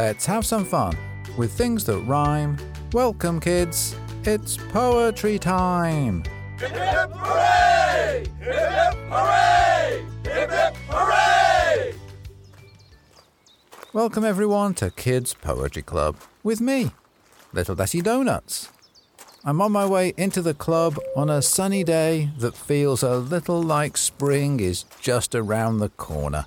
Let's have some fun with things that rhyme. Welcome, kids. It's poetry time. Hip hip hooray! Hip hip hooray! Hip hip hooray! Welcome, everyone, to Kids Poetry Club with me, Little Dazzy Donuts. I'm on my way into the club on a sunny day that feels a little like spring is just around the corner.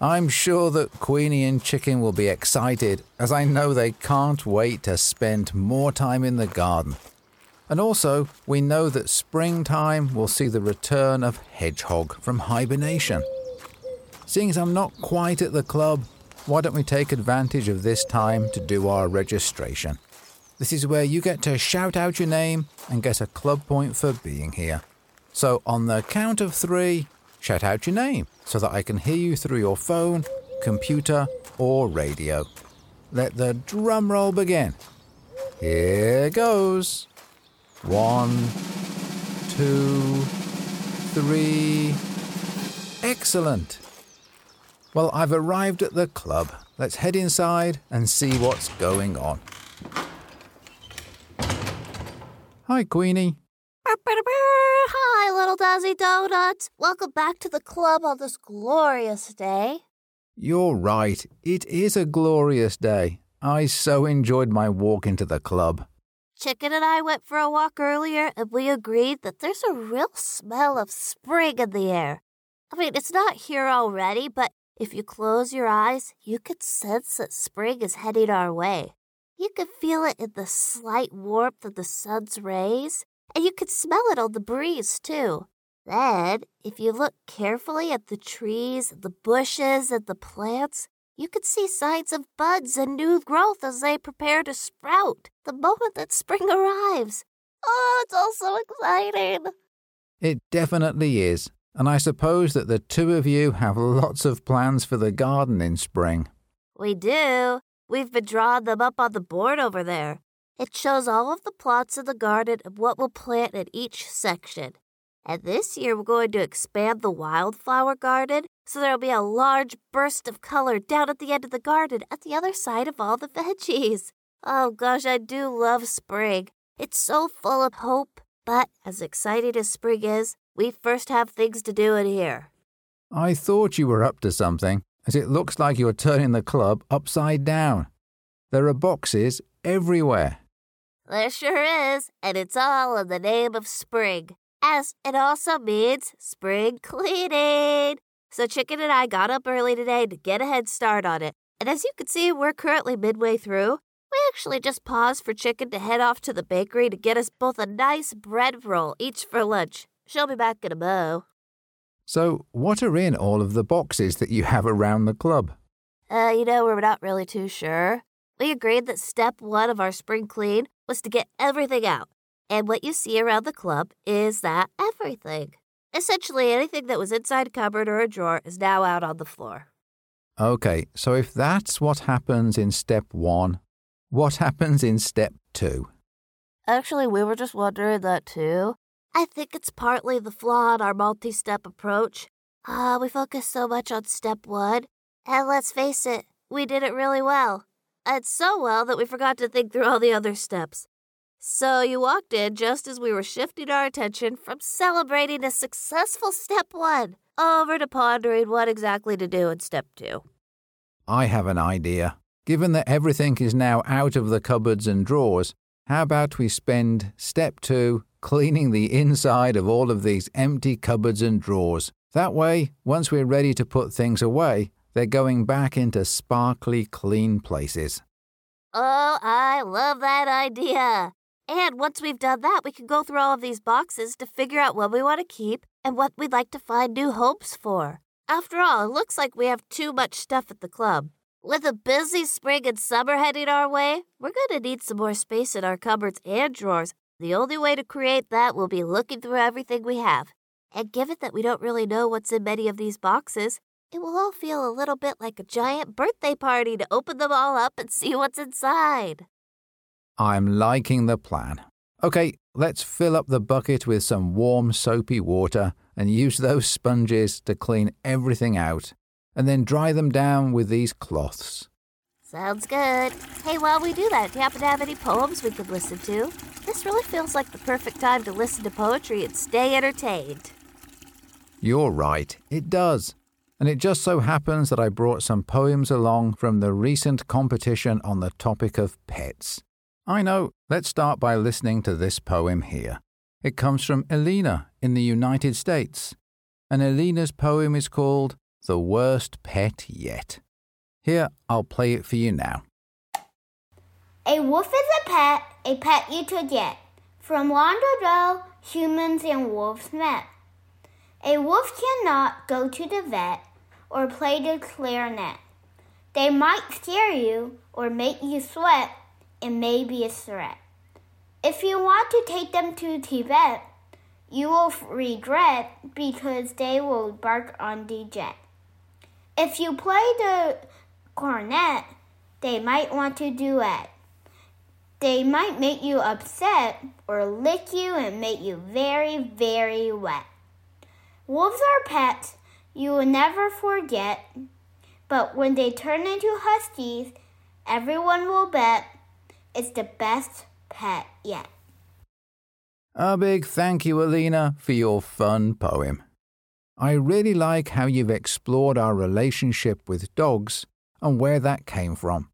I'm sure that Queenie and Chicken will be excited as I know they can't wait to spend more time in the garden. And also, we know that springtime will see the return of Hedgehog from hibernation. Seeing as I'm not quite at the club, why don't we take advantage of this time to do our registration? This is where you get to shout out your name and get a club point for being here. So, on the count of three, shout out your name so that I can hear you through your phone, computer, or radio. Let the drum roll begin. Here goes. One, two, three. Excellent. Well, I've arrived at the club. Let's head inside and see what's going on. Hi, Queenie. Hi, little Dazzy Donuts. Welcome back to the club on this glorious day. You're right. It is a glorious day. I so enjoyed my walk into the club. Chicken and I went for a walk earlier and we agreed that there's a real smell of spring in the air. I mean, it's not here already, but if you close your eyes, you could sense that spring is heading our way. You could feel it in the slight warmth of the sun's rays, and you could smell it on the breeze, too. Then, if you look carefully at the trees, the bushes, and the plants, you could see signs of buds and new growth as they prepare to sprout the moment that spring arrives. Oh, it's all so exciting. It definitely is. And I suppose that the two of you have lots of plans for the garden in spring. We do. We've been drawing them up on the board over there. It shows all of the plots in the garden and what we'll plant in each section. And this year we're going to expand the wildflower garden so there'll be a large burst of color down at the end of the garden at the other side of all the veggies. Oh gosh, I do love spring. It's so full of hope. But as exciting as spring is, we first have things to do in here. I thought you were up to something, as it looks like you're turning the club upside down. There are boxes everywhere. There sure is, and it's all in the name of spring, as it also means spring cleaning. So Chicken and I got up early today to get a head start on it. And as you can see, we're currently midway through. We actually just paused for Chicken to head off to the bakery to get us both a nice bread roll each for lunch. She'll be back in a mo. So, what are in all of the boxes that you have around the club? Uh, you know, we're not really too sure. We agreed that step one of our spring clean was to get everything out. And what you see around the club is that everything. Essentially, anything that was inside a cupboard or a drawer is now out on the floor. Okay, so if that's what happens in step one, what happens in step two? Actually, we were just wondering that too. I think it's partly the flaw in our multi step approach. Ah, uh, we focused so much on step one, and let's face it, we did it really well. And so well that we forgot to think through all the other steps. So you walked in just as we were shifting our attention from celebrating a successful step one over to pondering what exactly to do in step two. I have an idea. Given that everything is now out of the cupboards and drawers, how about we spend step two cleaning the inside of all of these empty cupboards and drawers? That way, once we're ready to put things away, they're going back into sparkly, clean places. Oh, I love that idea. And once we've done that, we can go through all of these boxes to figure out what we want to keep and what we'd like to find new homes for. After all, it looks like we have too much stuff at the club. With a busy spring and summer heading our way, we're going to need some more space in our cupboards and drawers. The only way to create that will be looking through everything we have. And given that we don't really know what's in many of these boxes, it will all feel a little bit like a giant birthday party to open them all up and see what's inside. I'm liking the plan. Okay, let's fill up the bucket with some warm, soapy water and use those sponges to clean everything out and then dry them down with these cloths. Sounds good. Hey, while we do that, do you happen to have any poems we could listen to? This really feels like the perfect time to listen to poetry and stay entertained. You're right, it does. And it just so happens that I brought some poems along from the recent competition on the topic of pets. I know, let's start by listening to this poem here. It comes from Elena in the United States. And Elena's poem is called The Worst Pet Yet. Here, I'll play it for you now. A wolf is a pet, a pet you could get. From long ago, humans and wolves met. A wolf cannot go to the vet or play the clarinet. They might scare you or make you sweat and may be a threat. If you want to take them to Tibet, you will regret because they will bark on the jet. If you play the cornet, they might want to duet. They might make you upset or lick you and make you very, very wet. Wolves are pets you will never forget, but when they turn into huskies, everyone will bet it's the best pet yet. A big thank you, Elena, for your fun poem. I really like how you've explored our relationship with dogs and where that came from,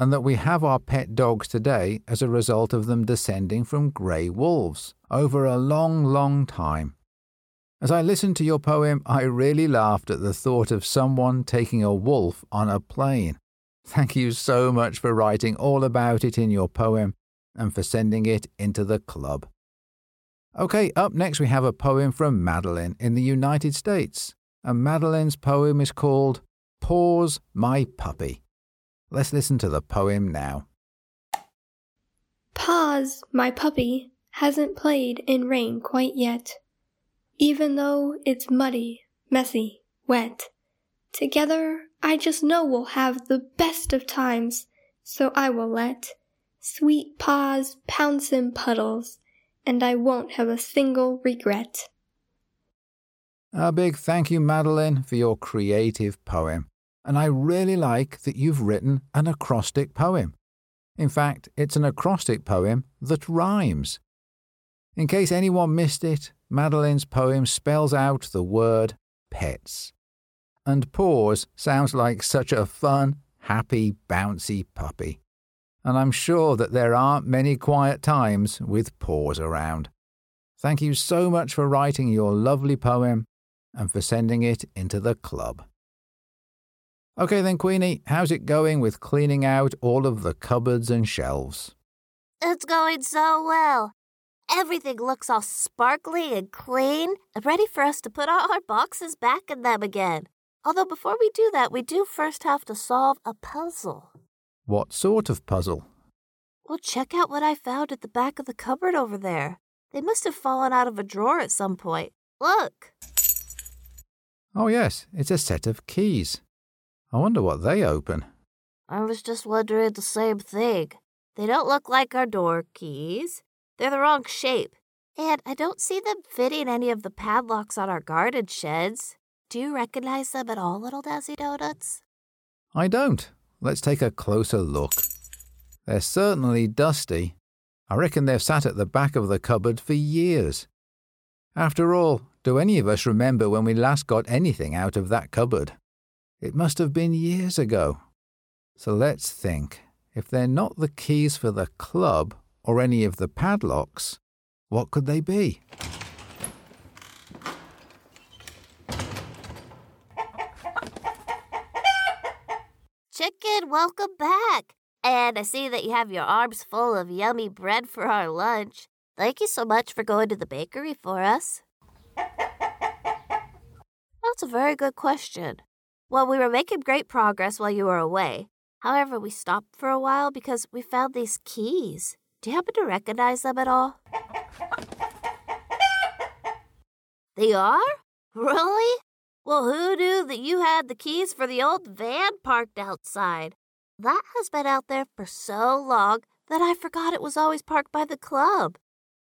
and that we have our pet dogs today as a result of them descending from grey wolves over a long, long time. As I listened to your poem, I really laughed at the thought of someone taking a wolf on a plane. Thank you so much for writing all about it in your poem and for sending it into the club. Okay, up next we have a poem from Madeline in the United States. And Madeline's poem is called Paws My Puppy. Let's listen to the poem now. Paws, my puppy, hasn't played in rain quite yet. Even though it's muddy, messy, wet. Together, I just know we'll have the best of times, so I will let sweet paws pounce in puddles and I won't have a single regret. A big thank you, Madeline, for your creative poem. And I really like that you've written an acrostic poem. In fact, it's an acrostic poem that rhymes. In case anyone missed it, Madeline's poem spells out the word pets. And paws sounds like such a fun, happy, bouncy puppy and I'm sure that there aren't many quiet times with paws around. Thank you so much for writing your lovely poem and for sending it into the club. Okay, then, Queenie, how's it going with cleaning out all of the cupboards and shelves? It's going so well. Everything looks all sparkly and clean and ready for us to put all our boxes back in them again. Although, before we do that, we do first have to solve a puzzle. What sort of puzzle? Well, check out what I found at the back of the cupboard over there. They must have fallen out of a drawer at some point. Look. Oh, yes, it's a set of keys. I wonder what they open. I was just wondering the same thing. They don't look like our door keys. They're the wrong shape. And I don't see them fitting any of the padlocks on our garden sheds. Do you recognize them at all, little Dazzy Donuts? I don't. Let's take a closer look. They're certainly dusty. I reckon they've sat at the back of the cupboard for years. After all, do any of us remember when we last got anything out of that cupboard? It must have been years ago. So let's think. If they're not the keys for the club or any of the padlocks, what could they be? Chicken, welcome back. And I see that you have your arms full of yummy bread for our lunch. Thank you so much for going to the bakery for us. That's a very good question. Well, we were making great progress while you were away. However, we stopped for a while because we found these keys. Do you happen to recognize them at all? They are? Really? Well, who knew that you had the keys for the old van parked outside? That has been out there for so long that I forgot it was always parked by the club.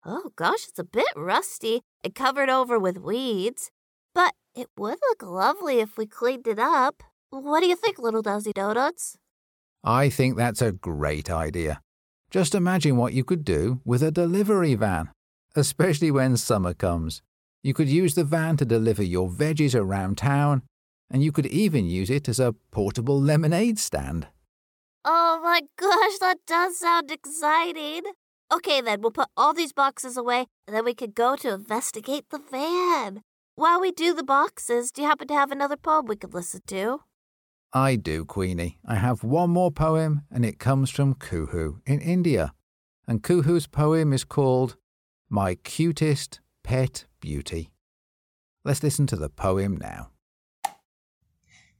Oh gosh, it's a bit rusty and covered over with weeds. But it would look lovely if we cleaned it up. What do you think, little Dazzy Donuts? I think that's a great idea. Just imagine what you could do with a delivery van, especially when summer comes. You could use the van to deliver your veggies around town, and you could even use it as a portable lemonade stand. Oh my gosh, that does sound exciting. Okay, then we'll put all these boxes away and then we could go to investigate the van. While we do the boxes, do you happen to have another poem we could listen to? I do, Queenie. I have one more poem, and it comes from Kuhu in India. And Kuhu's poem is called My Cutest Pet Beauty. Let's listen to the poem now.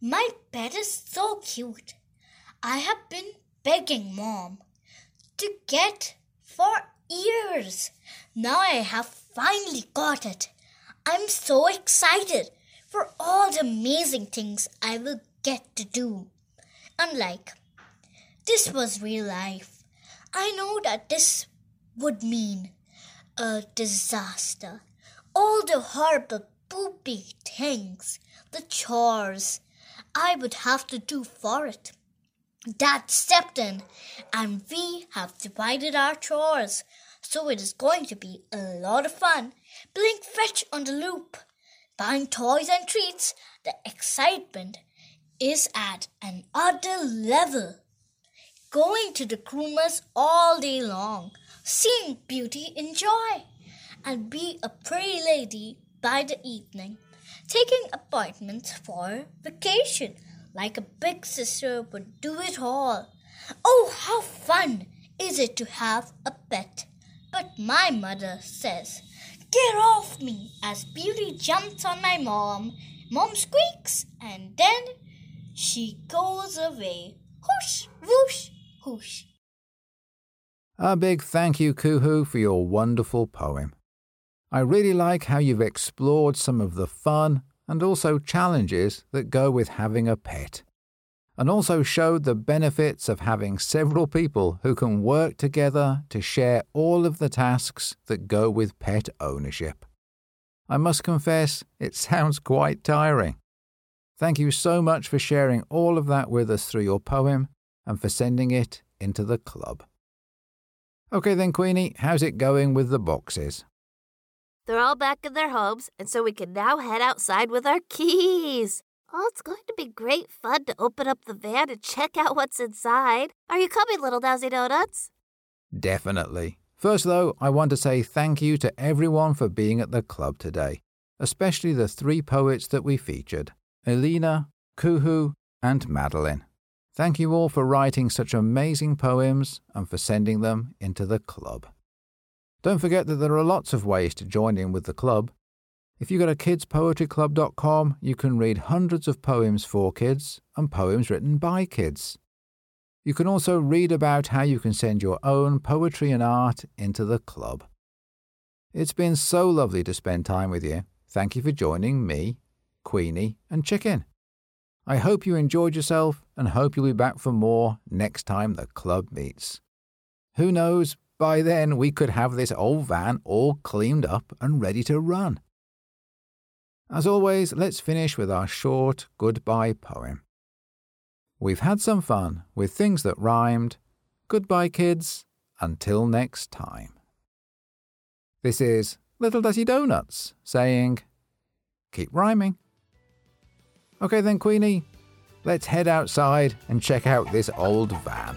My pet is so cute. I have been begging mom to get for years. Now I have finally got it. I'm so excited for all the amazing things I will get to do. Unlike this was real life, I know that this would mean a disaster. All the horrible, poopy things, the chores I would have to do for it. Dad stepped in, and we have divided our chores, so it is going to be a lot of fun playing fetch on the loop, buying toys and treats. The excitement is at an other level. Going to the groomers all day long, seeing beauty enjoy, and be a pretty lady by the evening, taking appointments for vacation like a big sister would do it all. Oh, how fun is it to have a pet! But my mother says, Get off me! as Beauty jumps on my mom. Mom squeaks, and then she goes away. Whoosh, whoosh, whoosh. A big thank you, Kuhu, for your wonderful poem. I really like how you've explored some of the fun and also challenges that go with having a pet, and also showed the benefits of having several people who can work together to share all of the tasks that go with pet ownership. I must confess, it sounds quite tiring. Thank you so much for sharing all of that with us through your poem and for sending it into the club. Okay, then, Queenie, how's it going with the boxes? They're all back in their homes, and so we can now head outside with our keys. Oh, it's going to be great fun to open up the van and check out what's inside. Are you coming, little Dazzy Donuts? Definitely. First, though, I want to say thank you to everyone for being at the club today, especially the three poets that we featured Elena, Kuhu, and Madeline. Thank you all for writing such amazing poems and for sending them into the club. Don't forget that there are lots of ways to join in with the club. If you go to kidspoetryclub.com, you can read hundreds of poems for kids and poems written by kids. You can also read about how you can send your own poetry and art into the club. It's been so lovely to spend time with you. Thank you for joining me, Queenie, and Chicken. I hope you enjoyed yourself and hope you'll be back for more next time the club meets. Who knows, by then, we could have this old van all cleaned up and ready to run. As always, let's finish with our short goodbye poem. We've had some fun with things that rhymed. Goodbye, kids. Until next time. This is Little Dazzy Donuts saying, keep rhyming. Okay then, Queenie, let's head outside and check out this old van.